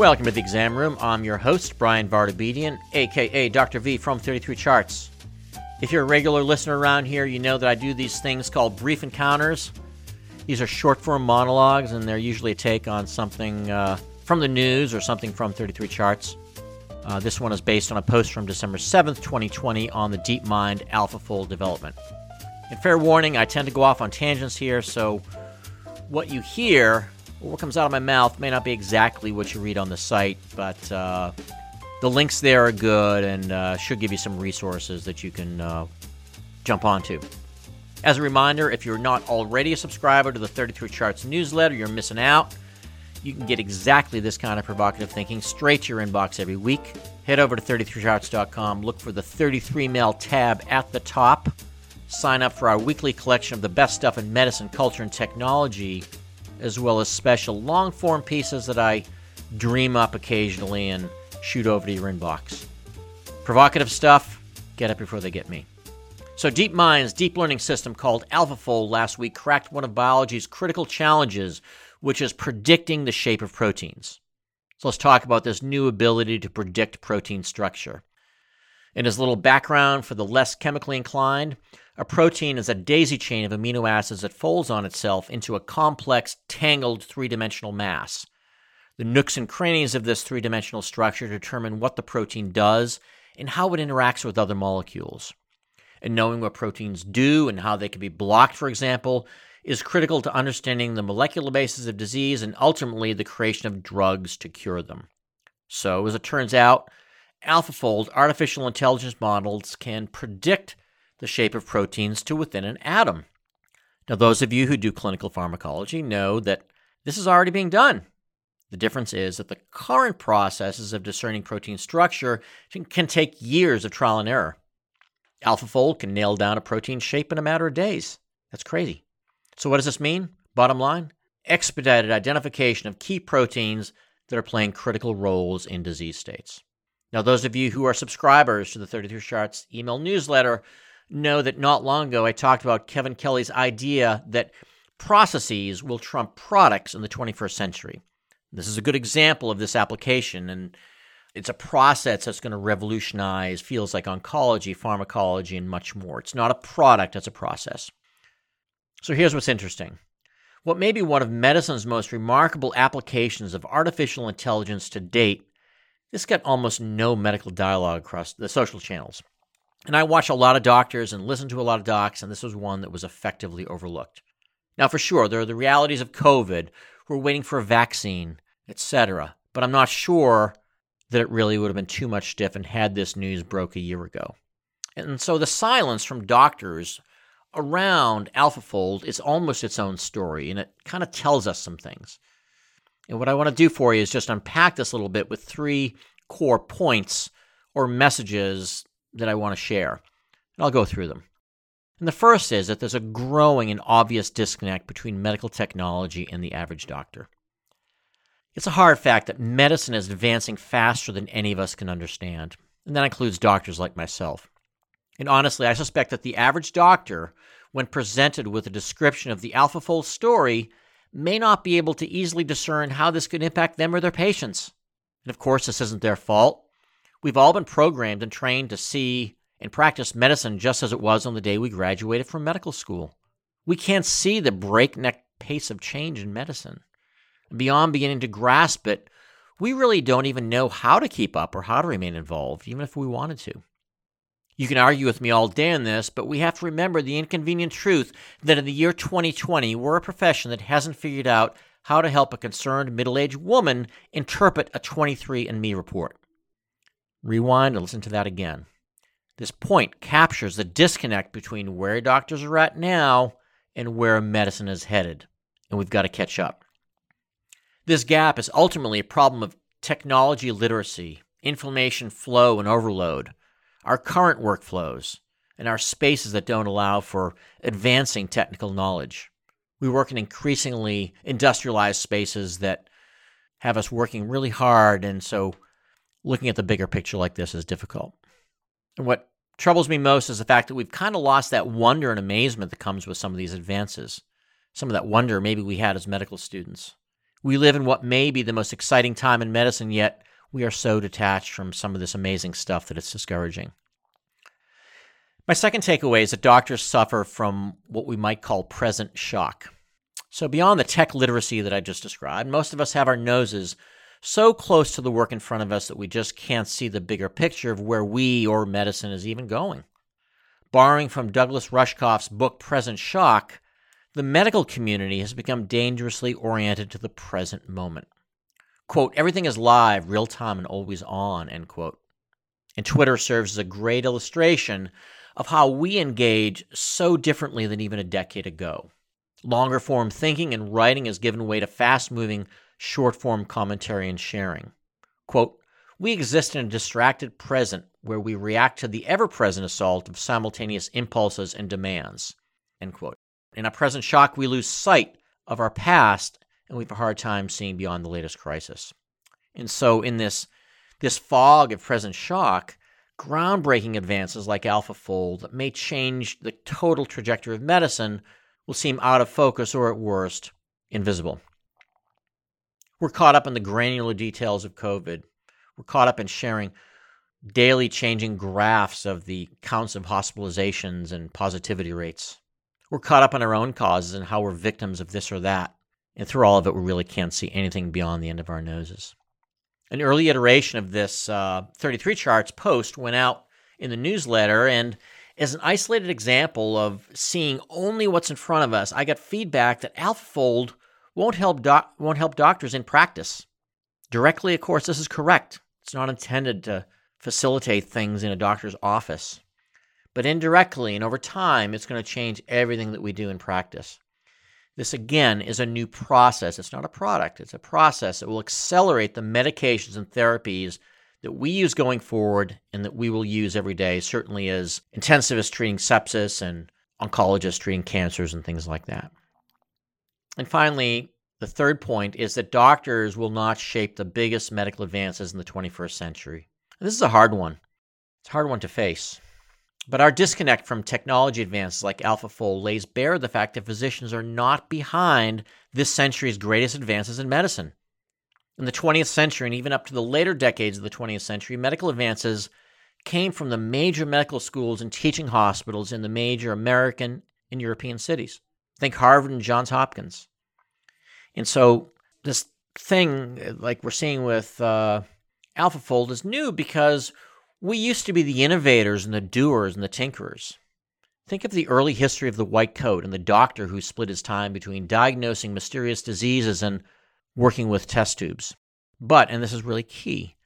Welcome to the exam room. I'm your host, Bryan Vartabedian, aka Dr. V from 33 Charts. If you're a regular listener around here, you know that I do these things called brief encounters. These are short form monologues, and they're usually a take on something uh, from the news or something from 33 Charts. Uh, this one is based on a post from December 7th, 2020, on the DeepMind AlphaFold development. And fair warning, I tend to go off on tangents here, so what you hear what comes out of my mouth may not be exactly what you read on the site, but uh, the links there are good and uh, should give you some resources that you can uh, jump onto. As a reminder, if you're not already a subscriber to the 33 Charts newsletter, you're missing out. You can get exactly this kind of provocative thinking straight to your inbox every week. Head over to 33charts.com, look for the 33 Mail tab at the top. Sign up for our weekly collection of the best stuff in medicine, culture, and technology as well as special long form pieces that I dream up occasionally and shoot over to your inbox. Provocative stuff, get it before they get me. So, DeepMind's deep learning system called AlphaFold last week cracked one of biology's critical challenges, which is predicting the shape of proteins. So, let's talk about this new ability to predict protein structure. In his little background for the less chemically inclined, a protein is a daisy chain of amino acids that folds on itself into a complex, tangled three dimensional mass. The nooks and crannies of this three dimensional structure determine what the protein does and how it interacts with other molecules. And knowing what proteins do and how they can be blocked, for example, is critical to understanding the molecular basis of disease and ultimately the creation of drugs to cure them. So, as it turns out, AlphaFold artificial intelligence models can predict the shape of proteins to within an atom. Now, those of you who do clinical pharmacology know that this is already being done. The difference is that the current processes of discerning protein structure can take years of trial and error. AlphaFold can nail down a protein shape in a matter of days. That's crazy. So, what does this mean? Bottom line expedited identification of key proteins that are playing critical roles in disease states. Now, those of you who are subscribers to the 33 Charts email newsletter know that not long ago I talked about Kevin Kelly's idea that processes will trump products in the 21st century. This is a good example of this application, and it's a process that's going to revolutionize fields like oncology, pharmacology, and much more. It's not a product, it's a process. So here's what's interesting. What may be one of medicine's most remarkable applications of artificial intelligence to date, this got almost no medical dialogue across the social channels. And I watch a lot of doctors and listen to a lot of docs, and this was one that was effectively overlooked. Now, for sure, there are the realities of COVID. We're waiting for a vaccine, etc. But I'm not sure that it really would have been too much stiff and had this news broke a year ago. And so the silence from doctors around AlphaFold is almost its own story, and it kind of tells us some things. And what I want to do for you is just unpack this a little bit with three core points or messages that I want to share. And I'll go through them. And the first is that there's a growing and obvious disconnect between medical technology and the average doctor. It's a hard fact that medicine is advancing faster than any of us can understand, and that includes doctors like myself. And honestly, I suspect that the average doctor, when presented with a description of the AlphaFold story, may not be able to easily discern how this could impact them or their patients. And of course, this isn't their fault. We've all been programmed and trained to see and practice medicine just as it was on the day we graduated from medical school. We can't see the breakneck pace of change in medicine. Beyond beginning to grasp it, we really don't even know how to keep up or how to remain involved, even if we wanted to. You can argue with me all day on this, but we have to remember the inconvenient truth that in the year 2020, we're a profession that hasn't figured out how to help a concerned middle aged woman interpret a 23andMe report. Rewind and listen to that again. This point captures the disconnect between where doctors are at now and where medicine is headed, and we've got to catch up. This gap is ultimately a problem of technology literacy, information flow and overload, our current workflows, and our spaces that don't allow for advancing technical knowledge. We work in increasingly industrialized spaces that have us working really hard, and so looking at the bigger picture like this is difficult. And what troubles me most is the fact that we've kind of lost that wonder and amazement that comes with some of these advances. Some of that wonder maybe we had as medical students. We live in what may be the most exciting time in medicine, yet we are so detached from some of this amazing stuff that it's discouraging. My second takeaway is that doctors suffer from what we might call present shock. So, beyond the tech literacy that I just described, most of us have our noses so close to the work in front of us that we just can't see the bigger picture of where we or medicine is even going. Borrowing from Douglas Rushkoff's book Present Shock, the medical community has become dangerously oriented to the present moment. Quote, everything is live, real time, and always on, end quote. And Twitter serves as a great illustration of how we engage so differently than even a decade ago. Longer form thinking and writing has given way to fast moving, short form commentary and sharing. Quote, we exist in a distracted present where we react to the ever present assault of simultaneous impulses and demands. End quote. In a present shock, we lose sight of our past and we have a hard time seeing beyond the latest crisis. And so, in this, this fog of present shock, groundbreaking advances like AlphaFold that may change the total trajectory of medicine will seem out of focus or at worst, invisible. We're caught up in the granular details of COVID. We're caught up in sharing daily changing graphs of the counts of hospitalizations and positivity rates. We're caught up in our own causes and how we're victims of this or that. And through all of it, we really can't see anything beyond the end of our noses. An early iteration of this uh, 33 charts post went out in the newsletter, and as an isolated example of seeing only what's in front of us, I got feedback that AlphaFold won't help doc- won't help doctors in practice. Directly, of course, this is correct. It's not intended to facilitate things in a doctor's office. But indirectly and over time, it's going to change everything that we do in practice. This, again, is a new process. It's not a product, it's a process that will accelerate the medications and therapies that we use going forward and that we will use every day, certainly as intensivists treating sepsis and oncologists treating cancers and things like that. And finally, the third point is that doctors will not shape the biggest medical advances in the 21st century. And this is a hard one. It's a hard one to face. But our disconnect from technology advances like AlphaFold lays bare the fact that physicians are not behind this century's greatest advances in medicine. In the 20th century and even up to the later decades of the 20th century, medical advances came from the major medical schools and teaching hospitals in the major American and European cities. Think Harvard and Johns Hopkins. And so this thing, like we're seeing with uh, AlphaFold, is new because we used to be the innovators and the doers and the tinkerers. Think of the early history of the white coat and the doctor who split his time between diagnosing mysterious diseases and working with test tubes. But, and this is really key,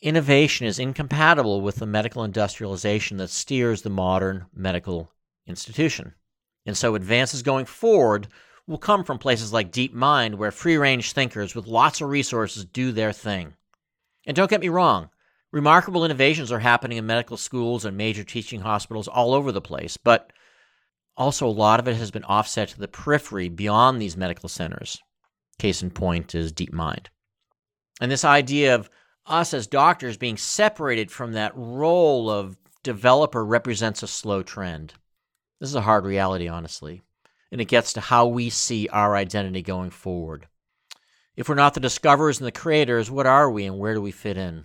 innovation is incompatible with the medical industrialization that steers the modern medical institution. And so advances going forward will come from places like DeepMind, where free range thinkers with lots of resources do their thing. And don't get me wrong, remarkable innovations are happening in medical schools and major teaching hospitals all over the place, but also a lot of it has been offset to the periphery beyond these medical centers. Case in point is DeepMind. And this idea of us as doctors being separated from that role of developer represents a slow trend. This is a hard reality, honestly, and it gets to how we see our identity going forward. If we're not the discoverers and the creators, what are we and where do we fit in?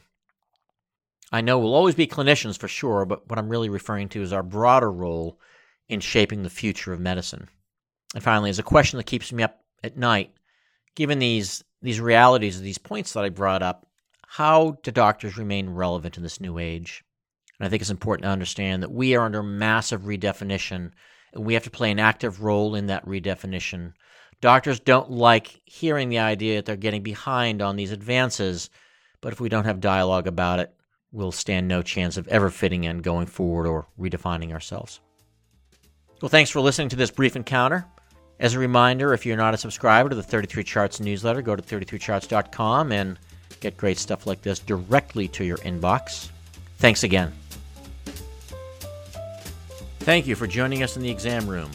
I know we'll always be clinicians for sure, but what I'm really referring to is our broader role in shaping the future of medicine. And finally, as a question that keeps me up at night, given these these realities, these points that I brought up, how do doctors remain relevant in this new age? And I think it's important to understand that we are under massive redefinition and we have to play an active role in that redefinition. Doctors don't like hearing the idea that they're getting behind on these advances, but if we don't have dialogue about it, we'll stand no chance of ever fitting in going forward or redefining ourselves. Well, thanks for listening to this brief encounter. As a reminder, if you're not a subscriber to the 33 Charts newsletter, go to 33charts.com and get great stuff like this directly to your inbox. Thanks again. Thank you for joining us in the exam room.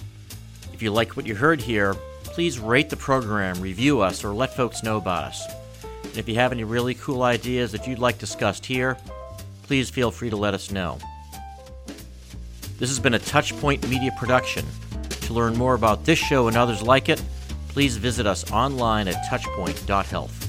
If you like what you heard here, please rate the program, review us, or let folks know about us. And if you have any really cool ideas that you'd like discussed here, please feel free to let us know. This has been a Touchpoint Media production. To learn more about this show and others like it, please visit us online at touchpoint.health.